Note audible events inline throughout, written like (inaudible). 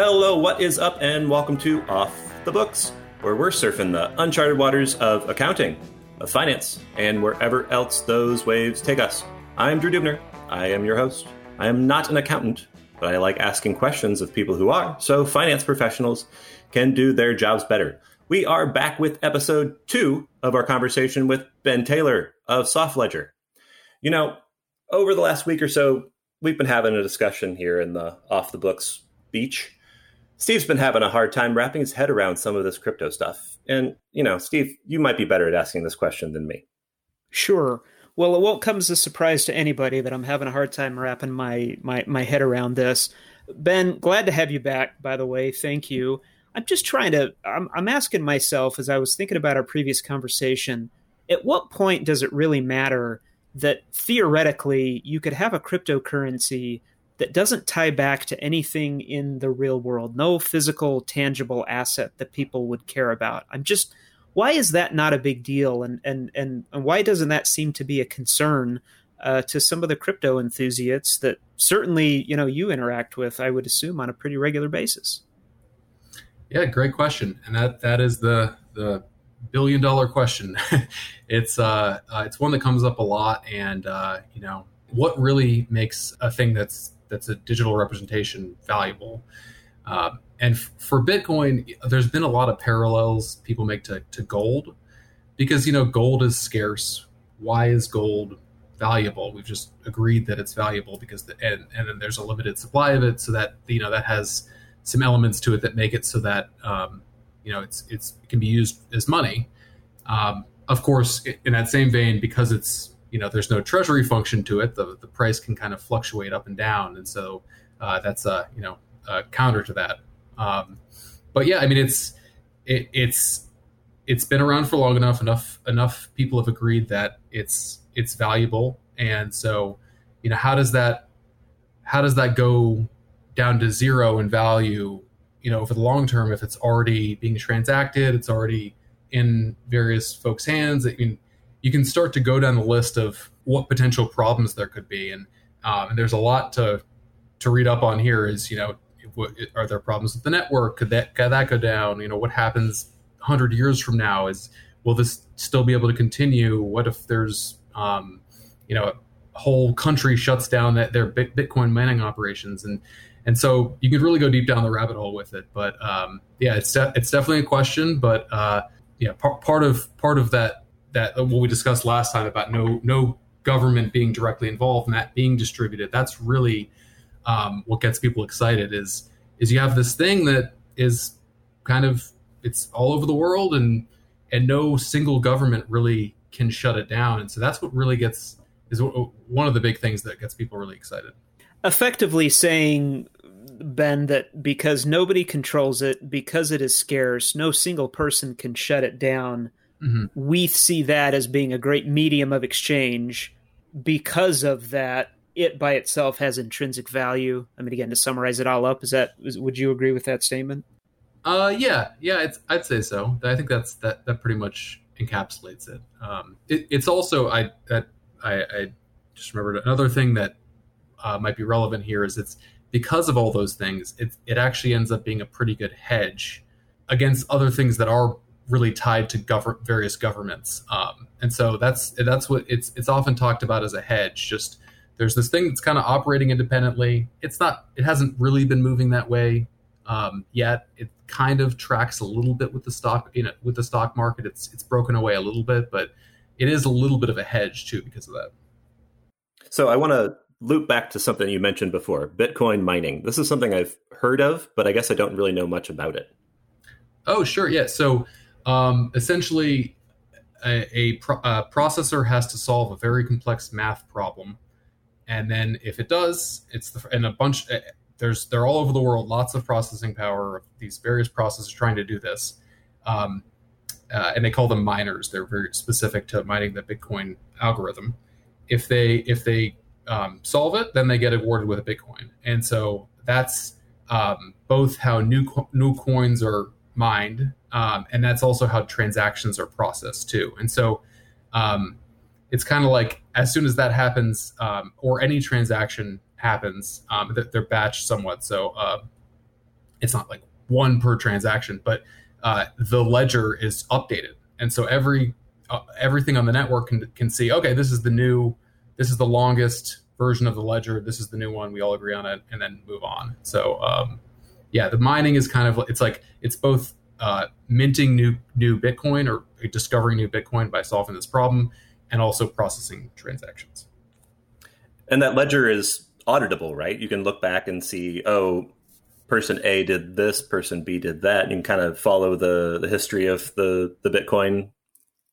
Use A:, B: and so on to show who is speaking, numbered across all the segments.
A: Hello, what is up, and welcome to Off the Books, where we're surfing the uncharted waters of accounting, of finance, and wherever else those waves take us. I'm Drew Dubner. I am your host. I am not an accountant, but I like asking questions of people who are, so finance professionals can do their jobs better. We are back with episode two of our conversation with Ben Taylor of SoftLedger. You know, over the last week or so, we've been having a discussion here in the Off the Books beach Steve's been having a hard time wrapping his head around some of this crypto stuff. And, you know, Steve, you might be better at asking this question than me.
B: Sure. Well, it won't come as a surprise to anybody that I'm having a hard time wrapping my, my, my head around this. Ben, glad to have you back, by the way. Thank you. I'm just trying to, I'm, I'm asking myself as I was thinking about our previous conversation, at what point does it really matter that theoretically you could have a cryptocurrency that doesn't tie back to anything in the real world, no physical, tangible asset that people would care about. I'm just why is that not a big deal, and and and, and why doesn't that seem to be a concern uh, to some of the crypto enthusiasts that certainly you know you interact with? I would assume on a pretty regular basis.
C: Yeah, great question, and that that is the the billion dollar question. (laughs) it's uh, uh, it's one that comes up a lot, and uh, you know what really makes a thing that's that's a digital representation valuable. Uh, and f- for Bitcoin, there's been a lot of parallels people make to, to gold because you know gold is scarce. Why is gold valuable? We've just agreed that it's valuable because the, and and then there's a limited supply of it, so that you know that has some elements to it that make it so that um, you know it's it's it can be used as money. Um, of course, in that same vein, because it's you know there's no treasury function to it. The, the price can kind of fluctuate up and down. And so uh, that's a you know a counter to that. Um, but yeah i mean it's it, it's it's been around for long enough enough enough people have agreed that it's it's valuable. And so you know how does that how does that go down to zero in value you know over the long term if it's already being transacted it's already in various folks hands? I mean you can start to go down the list of what potential problems there could be, and, um, and there's a lot to to read up on here. Is you know, are there problems with the network? Could that could that go down? You know, what happens hundred years from now? Is will this still be able to continue? What if there's um, you know a whole country shuts down that their Bitcoin mining operations and and so you could really go deep down the rabbit hole with it. But um, yeah, it's de- it's definitely a question. But uh, yeah, par- part of part of that that what we discussed last time about no no government being directly involved and that being distributed. That's really um, what gets people excited. Is is you have this thing that is kind of it's all over the world and and no single government really can shut it down. And so that's what really gets is one of the big things that gets people really excited.
B: Effectively saying Ben, that because nobody controls it, because it is scarce, no single person can shut it down. Mm-hmm. We see that as being a great medium of exchange. Because of that, it by itself has intrinsic value. I mean, again, to summarize it all up, is that is, would you agree with that statement?
C: Uh, yeah, yeah, I'd say so. I think that's that that pretty much encapsulates it. Um, it it's also I that I, I just remembered another thing that uh, might be relevant here is it's because of all those things, it it actually ends up being a pretty good hedge against other things that are really tied to gov- various governments. Um, and so that's that's what it's it's often talked about as a hedge. Just there's this thing that's kind of operating independently. It's not it hasn't really been moving that way um, yet. It kind of tracks a little bit with the stock you know with the stock market. It's it's broken away a little bit, but it is a little bit of a hedge too because of that.
A: So I want to loop back to something you mentioned before, Bitcoin mining. This is something I've heard of, but I guess I don't really know much about it.
C: Oh, sure. Yeah. So um, essentially, a, a, pro- a, processor has to solve a very complex math problem, and then if it does, it's the, and a bunch. Uh, there's they're all over the world. Lots of processing power. These various processors trying to do this, um, uh, and they call them miners. They're very specific to mining the Bitcoin algorithm. If they if they um, solve it, then they get awarded with a Bitcoin, and so that's um, both how new co- new coins are mined um, and that's also how transactions are processed too. And so um, it's kind of like as soon as that happens, um, or any transaction happens, um, they're batched somewhat. So uh, it's not like one per transaction, but uh, the ledger is updated, and so every uh, everything on the network can can see. Okay, this is the new, this is the longest version of the ledger. This is the new one. We all agree on it, and then move on. So um, yeah, the mining is kind of it's like it's both uh, minting new new Bitcoin or discovering new Bitcoin by solving this problem, and also processing transactions.
A: And that ledger is auditable, right? You can look back and see, oh, person A did this, person B did that, and you can kind of follow the the history of the the Bitcoin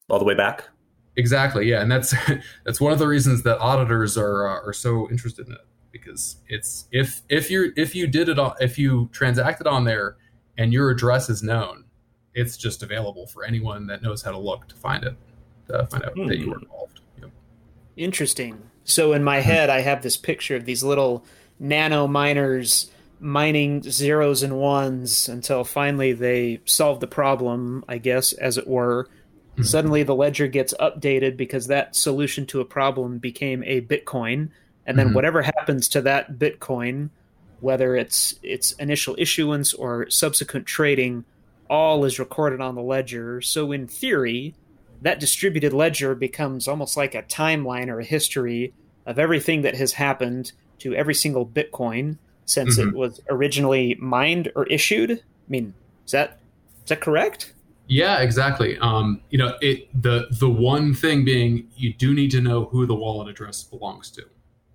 A: all the way back.
C: Exactly, yeah, and that's (laughs) that's one of the reasons that auditors are uh, are so interested in it because it's if if you if you did it all if you transacted on there and your address is known, it's just available for anyone that knows how to look to find it to find out hmm. that you were involved. Yep.
B: Interesting. So in my head, I have this picture of these little nano miners mining zeros and ones until finally they solve the problem, I guess, as it were. Mm-hmm. Suddenly the ledger gets updated because that solution to a problem became a Bitcoin. And then mm-hmm. whatever happens to that Bitcoin, whether it's its initial issuance or subsequent trading, all is recorded on the ledger. So in theory, that distributed ledger becomes almost like a timeline or a history of everything that has happened to every single Bitcoin since mm-hmm. it was originally mined or issued. I mean, is that is that correct?
C: Yeah, exactly. Um, you know, it the the one thing being you do need to know who the wallet address belongs to,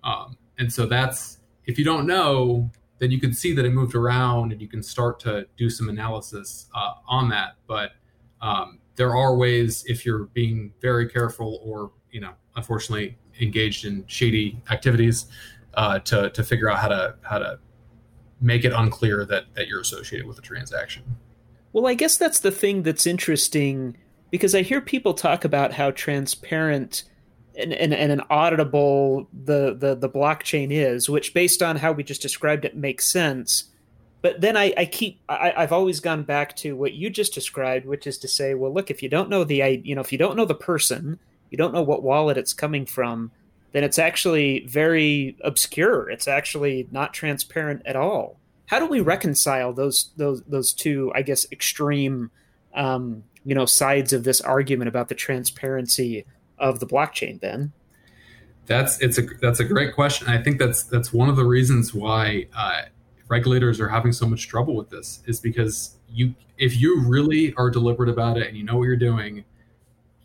C: um, and so that's if you don't know, then you can see that it moved around, and you can start to do some analysis uh, on that. But um, there are ways if you're being very careful, or you know, unfortunately engaged in shady activities, uh, to to figure out how to how to make it unclear that that you're associated with a transaction.
B: Well, I guess that's the thing that's interesting because I hear people talk about how transparent and, and, and, an auditable the, the the blockchain is, which based on how we just described it makes sense. But then I, I keep I, I've always gone back to what you just described, which is to say, well, look, if you don't know the you know if you don't know the person, you don't know what wallet it's coming from, then it's actually very obscure. It's actually not transparent at all. How do we reconcile those those those two, I guess, extreme, um, you know, sides of this argument about the transparency of the blockchain, Ben?
C: That's it's a that's a great question. I think that's that's one of the reasons why uh, regulators are having so much trouble with this is because you if you really are deliberate about it and you know what you're doing,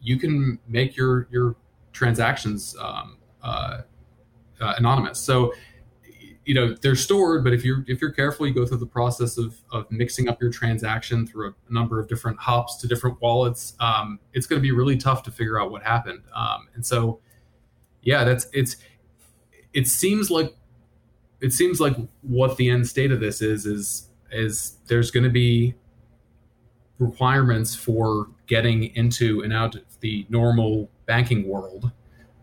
C: you can make your your transactions um, uh, uh, anonymous. So you know they're stored, but if you're if you're careful, you go through the process of of mixing up your transaction through a number of different hops to different wallets. Um, it's going to be really tough to figure out what happened. Um, and so, yeah, that's it's it seems like it seems like what the end state of this is is is there's going to be requirements for getting into and out of the normal banking world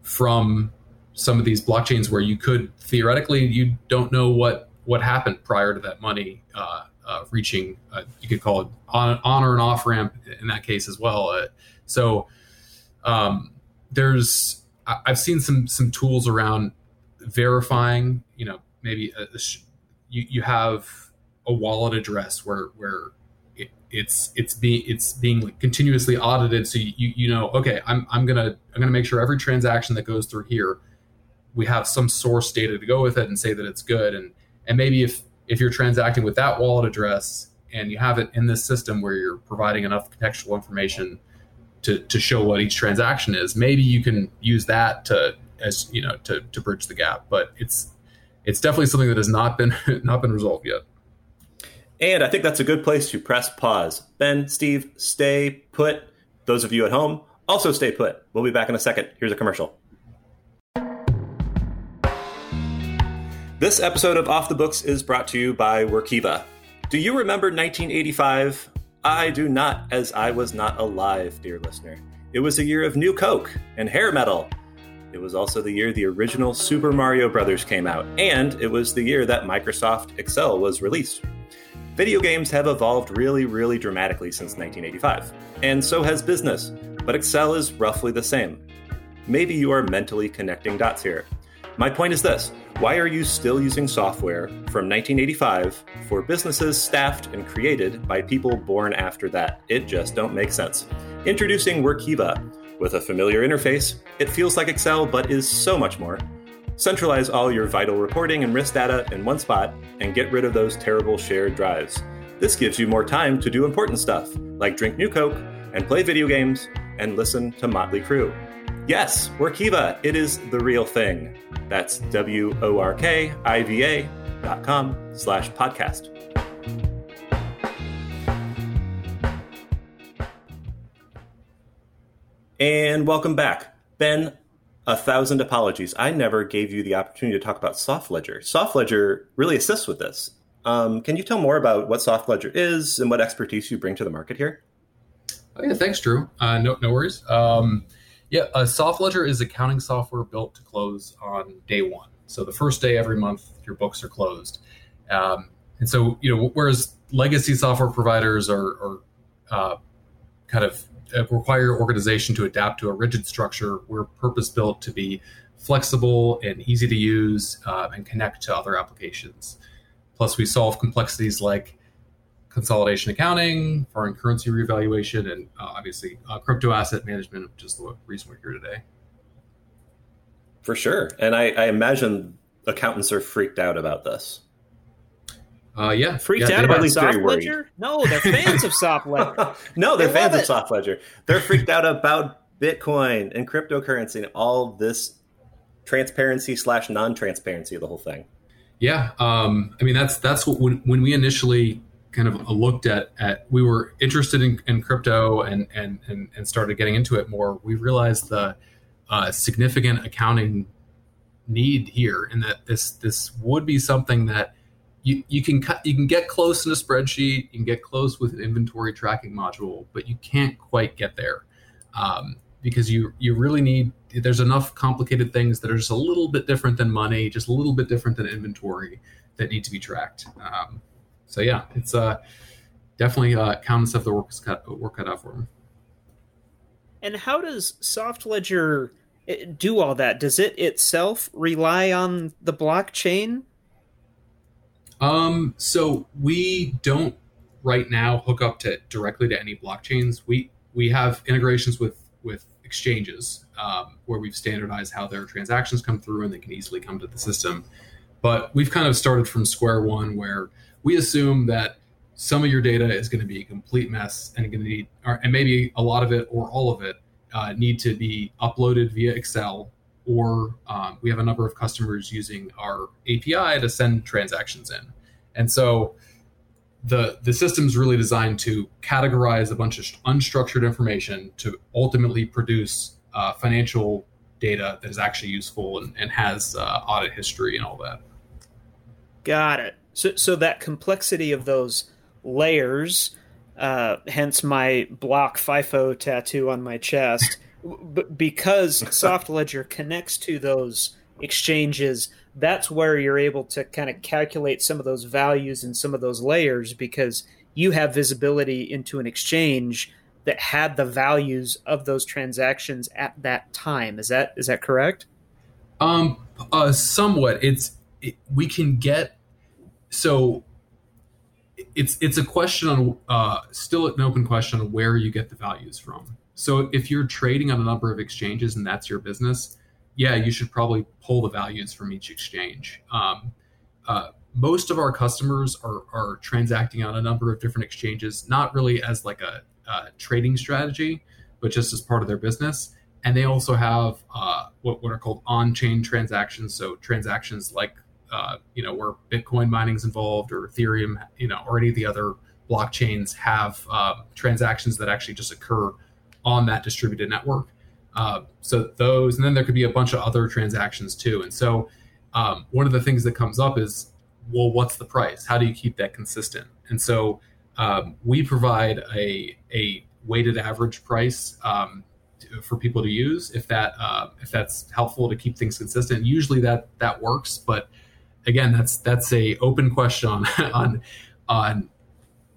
C: from some of these blockchains where you could theoretically you don't know what what happened prior to that money uh, uh, reaching uh, you could call it on, on or an off ramp in that case as well. Uh, so um, there's i've seen some some tools around verifying you know maybe a, a sh- you, you have a wallet address where where it, it's it's being it's being continuously audited. So you you know okay i'm i'm gonna i'm gonna make sure every transaction that goes through here we have some source data to go with it and say that it's good. And and maybe if if you're transacting with that wallet address and you have it in this system where you're providing enough contextual information to, to show what each transaction is maybe you can use that to as you know to, to bridge the gap. But it's it's definitely something that has not been (laughs) not been resolved yet.
A: And i think that's a good place to press pause. Ben steve stay put. Those of you at home also stay put. We'll be back in a second. Here's a commercial This episode of Off the Books is brought to you by Workiva. Do you remember 1985? I do not, as I was not alive, dear listener. It was a year of new Coke and hair metal. It was also the year the original Super Mario Brothers came out, and it was the year that Microsoft Excel was released. Video games have evolved really, really dramatically since 1985, and so has business, but Excel is roughly the same. Maybe you are mentally connecting dots here. My point is this Why are you still using software from 1985 for businesses staffed and created by people born after that? It just don't make sense. Introducing Workiva. With a familiar interface, it feels like Excel but is so much more. Centralize all your vital reporting and risk data in one spot and get rid of those terrible shared drives. This gives you more time to do important stuff, like drink new Coke and play video games and listen to Motley Crue. Yes, Workiva, it is the real thing. That's W O R K I V A dot com slash podcast. And welcome back. Ben, a thousand apologies. I never gave you the opportunity to talk about SoftLedger. SoftLedger really assists with this. Um, can you tell more about what SoftLedger is and what expertise you bring to the market here?
C: Oh, yeah, thanks, Drew. Uh, no, no worries. Um, yeah, a SoftLedger is accounting software built to close on day one. So the first day every month, your books are closed. Um, and so, you know, whereas legacy software providers are, are uh, kind of uh, require your organization to adapt to a rigid structure, we're purpose built to be flexible and easy to use uh, and connect to other applications. Plus, we solve complexities like consolidation accounting, foreign currency revaluation, and uh, obviously uh, crypto asset management, which is the reason we're here today.
A: For sure. And I, I imagine accountants are freaked out about this.
C: Uh, yeah,
B: freaked
C: yeah,
B: out about SoftLedger? No, they're fans of SoftLedger. (laughs)
A: no, they're they fans of SoftLedger. They're freaked out about Bitcoin and cryptocurrency and all this transparency slash non-transparency of the whole thing.
C: Yeah, um, I mean that's that's what when, when we initially kind of looked at at we were interested in, in crypto and, and and and started getting into it more. We realized the uh, significant accounting need here, and that this this would be something that you you can cut you can get close in a spreadsheet, you can get close with an inventory tracking module, but you can't quite get there um, because you you really need there's enough complicated things that are just a little bit different than money, just a little bit different than inventory that need to be tracked. Um, so yeah, it's uh, definitely uh, accountants have the work cut work cut out for them.
B: And how does SoftLedger do all that? Does it itself rely on the blockchain?
C: Um, so we don't right now hook up to directly to any blockchains. We we have integrations with with exchanges um, where we've standardized how their transactions come through and they can easily come to the system. But we've kind of started from square one where we assume that some of your data is going to be a complete mess and going to need, or, and maybe a lot of it or all of it uh, need to be uploaded via Excel. Or um, we have a number of customers using our API to send transactions in, and so the the system's really designed to categorize a bunch of unstructured information to ultimately produce uh, financial data that is actually useful and, and has uh, audit history and all that.
B: Got it. So, so that complexity of those layers, uh, hence my block FIFO tattoo on my chest, (laughs) because SoftLedger connects to those exchanges, that's where you're able to kind of calculate some of those values and some of those layers because you have visibility into an exchange that had the values of those transactions at that time. Is that is that correct?
C: Um, uh, somewhat. It's it, we can get so it's it's a question on uh, still an open question on where you get the values from. So if you're trading on a number of exchanges and that's your business, yeah, you should probably pull the values from each exchange. Um, uh, most of our customers are, are transacting on a number of different exchanges, not really as like a, a trading strategy, but just as part of their business. And they also have uh, what, what are called on-chain transactions. So transactions like uh, you know, where Bitcoin mining is involved or Ethereum, you know, or any of the other blockchains have uh, transactions that actually just occur on that distributed network. Uh, so those, and then there could be a bunch of other transactions too. And so um, one of the things that comes up is, well, what's the price? How do you keep that consistent? And so um, we provide a a weighted average price um, for people to use if that uh, if that's helpful to keep things consistent. Usually that that works, but again, that's that's a open question on (laughs) on on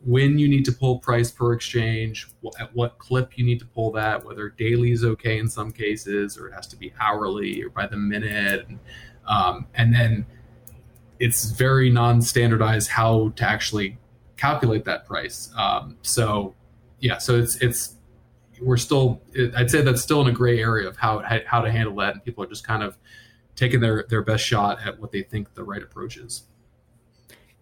C: when you need to pull price per exchange, at what clip you need to pull that, whether daily is okay in some cases, or it has to be hourly or by the minute. And, um, and then it's very non-standardized how to actually calculate that price. Um, so yeah, so it's it's we're still I'd say that's still in a gray area of how how to handle that, and people are just kind of taking their their best shot at what they think the right approach is.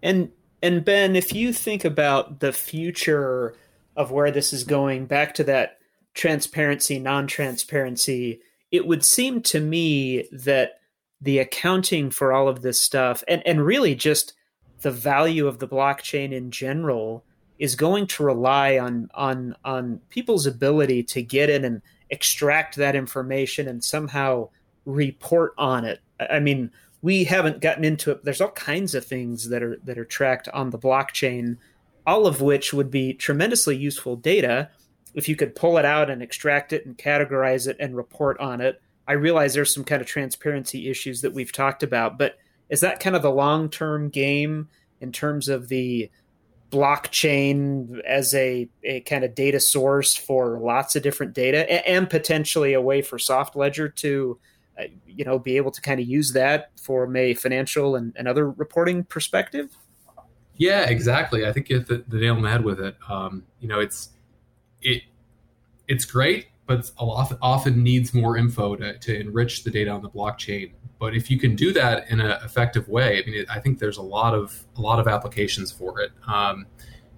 B: And and Ben, if you think about the future of where this is going, back to that transparency, non-transparency, it would seem to me that the accounting for all of this stuff and, and really just the value of the blockchain in general is going to rely on on on people's ability to get in and extract that information and somehow report on it. I mean, we haven't gotten into it. There's all kinds of things that are that are tracked on the blockchain, all of which would be tremendously useful data if you could pull it out and extract it and categorize it and report on it. I realize there's some kind of transparency issues that we've talked about, but is that kind of the long term game in terms of the blockchain as a, a kind of data source for lots of different data and, and potentially a way for SoftLedger to you know be able to kind of use that from a financial and, and other reporting perspective
C: yeah exactly i think you hit the, the nail on the head with it um, you know it's it it's great but lot, often needs more info to, to enrich the data on the blockchain. But if you can do that in an effective way, I mean, I think there's a lot of a lot of applications for it. Um,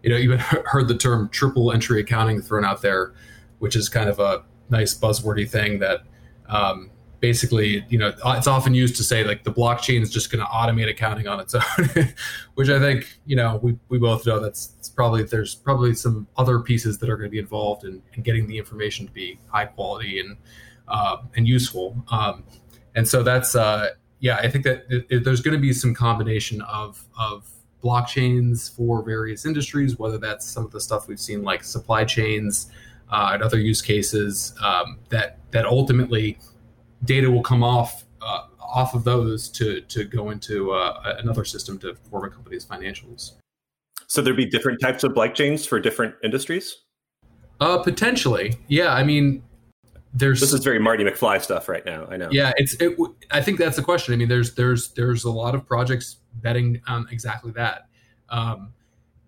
C: you know, even (laughs) heard the term triple entry accounting thrown out there, which is kind of a nice buzzwordy thing that um, basically, you know, it's often used to say like the blockchain is just going to automate accounting on its (laughs) own, which I think, you know, we, we both know that's probably, there's probably some other pieces that are going to be involved in, in getting the information to be high quality and, uh, and useful. Um, and so that's, uh, yeah, I think that it, it, there's going to be some combination of, of blockchains for various industries, whether that's some of the stuff we've seen like supply chains uh, and other use cases um, that, that ultimately data will come off uh, off of those to to go into uh, another system to form a company's financials.
A: So there'd be different types of blockchains for different industries.
C: Uh, potentially, yeah. I mean, there's
A: this is very Marty McFly stuff right now. I know.
C: Yeah, it's. It, I think that's the question. I mean, there's there's there's a lot of projects betting on exactly that, um,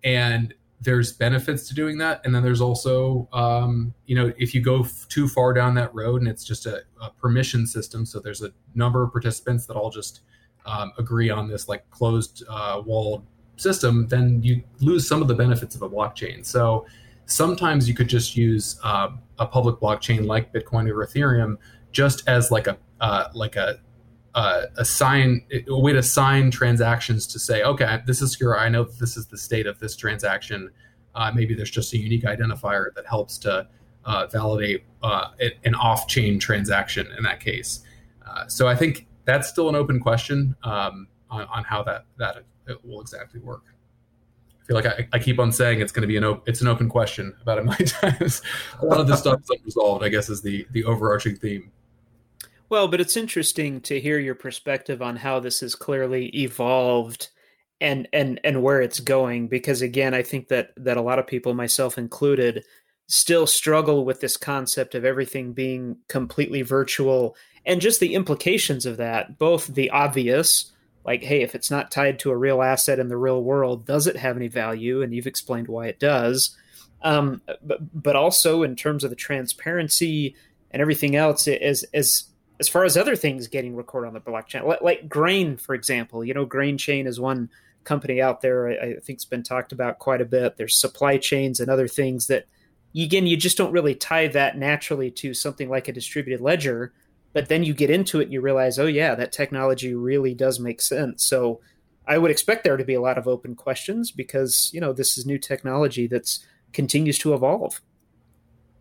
C: and there's benefits to doing that. And then there's also um, you know if you go f- too far down that road and it's just a, a, permission system so there's a number of participants that all just um, agree on this like closed uh, walled system then you lose some of the benefits of a blockchain. So sometimes you could just use uh, a public blockchain like bitcoin or ethereum just as like a uh, like a uh, a sign a way to sign transactions to say okay this is secure i know this is the state of this transaction uh, maybe there's just a unique identifier that helps to uh, validate uh, an off-chain transaction in that case uh, so i think that's still an open question um, on, on, how that that will exactly work I feel like I, I keep on saying it's going to be an op- it's an open question about it many (laughs) times. a lot of this stuff is unresolved. I guess is the the overarching theme.
B: Well, but it's interesting to hear your perspective on how this has clearly evolved and and and where it's going because again, I think that that a lot of people myself included still struggle with this concept of everything being completely virtual and just the implications of that, both the obvious like hey, if it's not tied to a real asset in the real world, does it have any value? And you've explained why it does. Um, but, but also in terms of the transparency and everything else, as as as far as other things getting recorded on the blockchain, like, like Grain, for example, you know, GrainChain is one company out there I, I think has been talked about quite a bit. There's supply chains and other things that, again, you just don't really tie that naturally to something like a distributed ledger. But then you get into it and you realize, oh, yeah, that technology really does make sense. So I would expect there to be a lot of open questions because, you know, this is new technology that's continues to evolve.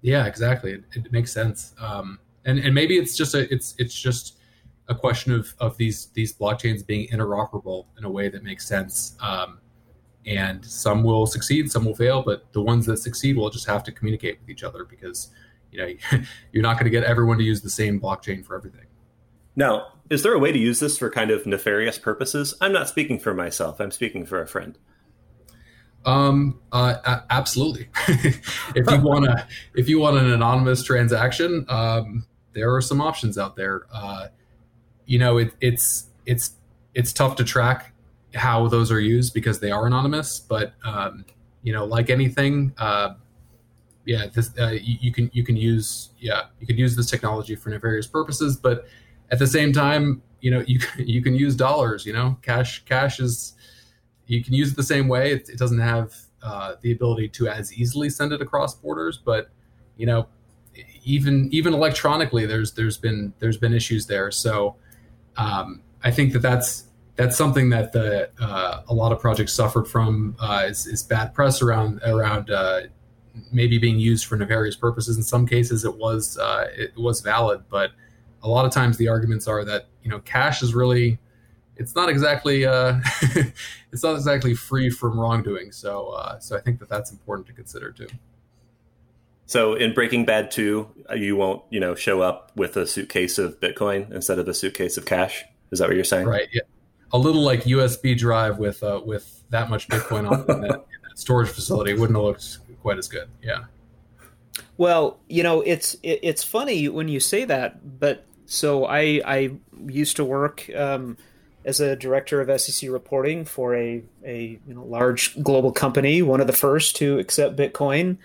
C: Yeah, exactly. It, it makes sense. Um, and and maybe it's just a it's it's just a question of of these these blockchains being interoperable in a way that makes sense. Um, and some will succeed, some will fail, but the ones that succeed will just have to communicate with each other because you know (laughs) you're not going to get everyone to use the same blockchain for everything.
A: Now, is there a way to use this for kind of nefarious purposes? I'm not speaking for myself. I'm speaking for a friend.
C: Um, uh, absolutely. (laughs) if you want to, if you want an anonymous transaction, um, there are some options out there. Uh, you know, it, it's it's it's tough to track how those are used because they are anonymous. But um, you know, like anything, uh, yeah, this, uh, you, you, can you can use yeah you can use this technology for nefarious purposes, but at the same time, you know (laughs) you you can use dollars. You know, cash cash is you can use it the same way. It, it doesn't have uh, the ability to as easily send it across borders, but you know, even even electronically, there's there's been there's been issues there. So um, I think that that's that's something that the uh, a lot of projects suffered from uh, is, is, bad press around around uh, maybe being used for nefarious purposes. In some cases, it was uh, it was valid, but a lot of times the arguments are that you know cash is really it's not exactly uh, (laughs) it's not exactly free from wrongdoing. So uh, so I think that that's important to consider too.
A: So in Breaking Bad 2, uh, you won't, you know, show up with a suitcase of Bitcoin instead of a suitcase of cash. Is that what you're saying?
C: Right. Yeah. A little like USB drive with uh, with that much Bitcoin on in that, in that storage facility wouldn't have looked quite as good. Yeah.
B: Well, you know, it's it, it's funny when you say that, but so I I used to work um, as a director of SEC reporting for a a you know, large global company, one of the first to accept Bitcoin,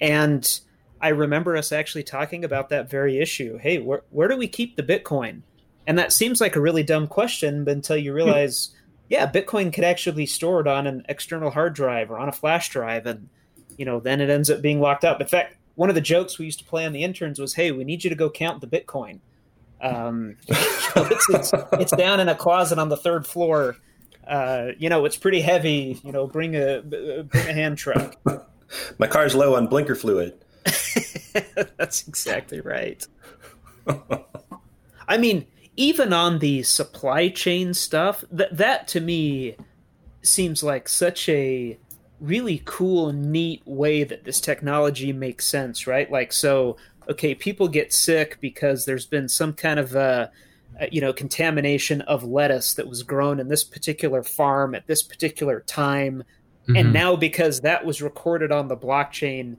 B: and I remember us actually talking about that very issue. Hey, where where do we keep the Bitcoin? And that seems like a really dumb question, but until you realize, yeah, Bitcoin could actually be stored on an external hard drive or on a flash drive, and you know then it ends up being locked up. In fact, one of the jokes we used to play on the interns was, "Hey, we need you to go count the Bitcoin." Um, (laughs) it's, it's, it's, down in a closet on the third floor. Uh, you know, it's pretty heavy. You know, bring a bring a hand truck. (laughs)
A: My car's low on blinker fluid. (laughs)
B: That's exactly right. I mean, even on the supply chain stuff, that that to me seems like such a really cool, neat way that this technology makes sense, right? Like, so okay, people get sick because there's been some kind of uh, uh, you know contamination of lettuce that was grown in this particular farm at this particular time, mm-hmm. and now because that was recorded on the blockchain,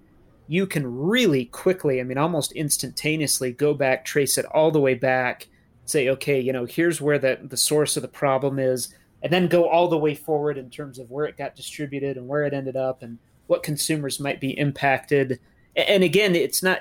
B: you can really quickly, I mean, almost instantaneously, go back, trace it all the way back, say, okay, you know, here's where the the source of the problem is. And then go all the way forward in terms of where it got distributed and where it ended up and what consumers might be impacted. And again, it's not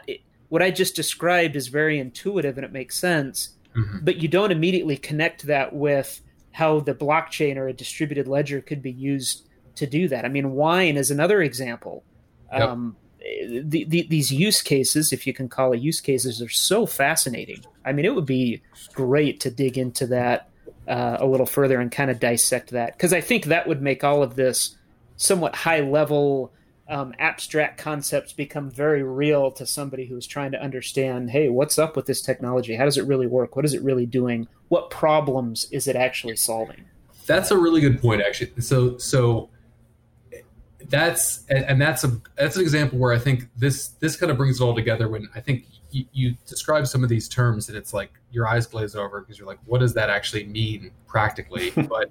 B: what I just described is very intuitive and it makes sense, mm-hmm. but you don't immediately connect that with how the blockchain or a distributed ledger could be used to do that. I mean, wine is another example. Yep. Um, the, the, these use cases, if you can call it use cases, are so fascinating. I mean, it would be great to dig into that uh, a little further and kind of dissect that because I think that would make all of this somewhat high level um, abstract concepts become very real to somebody who's trying to understand hey what's up with this technology? How does it really work? What is it really doing? What problems is it actually solving?
C: That's a really good point actually. So so that's and, that's a that's an example where i think this this kind of brings it all together when i think you, you describe some of these terms and it's like your eyes glaze over because you're like what does that actually mean practically? (laughs) But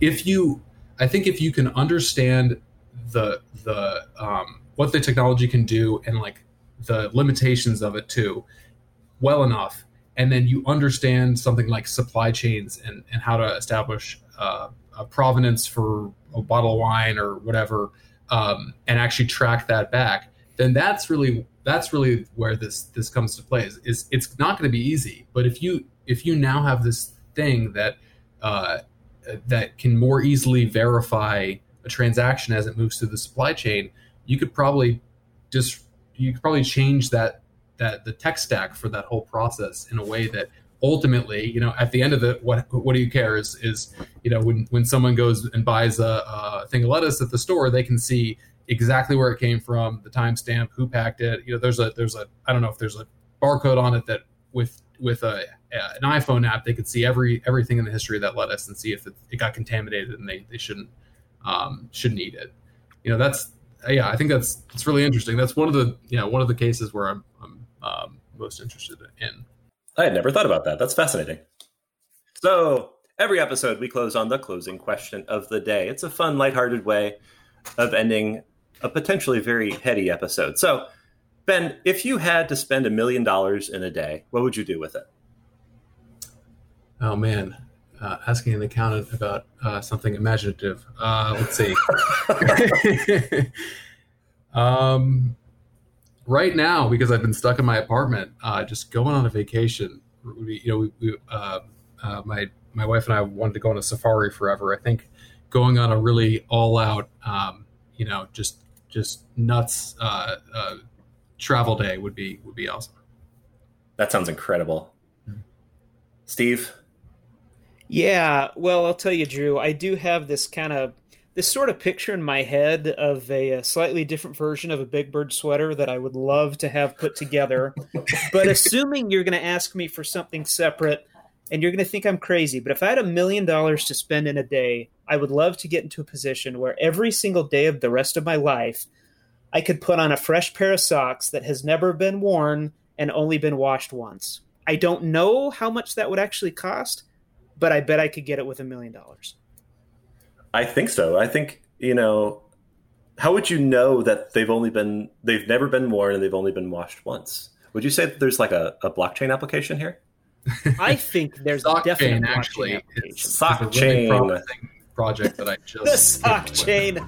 C: if you i think if you can understand the the um, what the technology can do and like the limitations of it too well enough and then you understand something like supply chains and, and how to establish uh, a provenance for a bottle of wine or whatever um, and actually track that back then that's really that's really where this this comes to play is, is it's not going to be easy. But if you if you now have this thing that uh, that can more easily verify a transaction as it moves through the supply chain, you could probably just you could probably change that that the tech stack for that whole process in a way that ultimately, you know, at the end of it, what what do you care is is you know when when someone goes and buys a, a thing of lettuce at the store, they can see exactly where it came from, the timestamp, who packed it. You know, there's a there's a I don't know if there's a barcode on it that with with a, an iPhone app, they could see every everything in the history of that lettuce and see if it, it got contaminated and they, they shouldn't um, shouldn't eat it. You know, that's yeah, I think that's it's really interesting. That's one of the you know one of the cases where I'm, I'm um, most interested in.
A: I had never thought about that. That's fascinating. So every episode we close on the closing question of the day. It's a fun, lighthearted way of ending a potentially very heady episode. So, Ben, if you had to spend a million dollars in a day, what would you do with it?
C: Oh man, uh, asking an accountant about uh, something imaginative. Uh, let's see. (laughs) (laughs) um, right now, because I've been stuck in my apartment, uh, just going on a vacation. We, you know, we, we uh, uh, my my wife and I wanted to go on a safari forever. I think going on a really all out, um, you know, just just nuts uh, uh, travel day would be would be awesome.
A: That sounds incredible, mm-hmm. Steve.
B: Yeah, well, I'll tell you, Drew. I do have this kind of this sort of picture in my head of a, a, slightly different version of a Big Bird sweater that I would love to have put together. but assuming you're going to ask me for something separate and you're going to think I'm crazy, but if I had a million dollars to spend in a day, I would love to get into a position where every single day of the rest of my life, I could put on a fresh pair of socks that has never been worn and only been washed once. I don't know how much that would actually cost, but I bet I could get it with a million dollars.
A: I think so. I think you know. How would you know that they've only been they've never been worn and they've only been washed once? Would you say that there's like a, a blockchain application here? (laughs)
B: I think there's sock definitely chain, actually.
A: It's sock chain
C: project that I (laughs) just
B: the sock chain.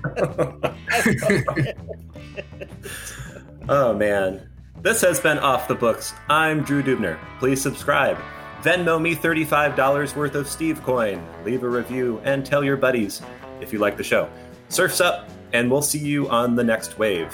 B: (laughs)
A: oh man, this has been off the books. I'm Drew Dubner. Please subscribe. Venmo me $35 worth of Steve coin. Leave a review and tell your buddies if you like the show. Surfs up, and we'll see you on the next wave.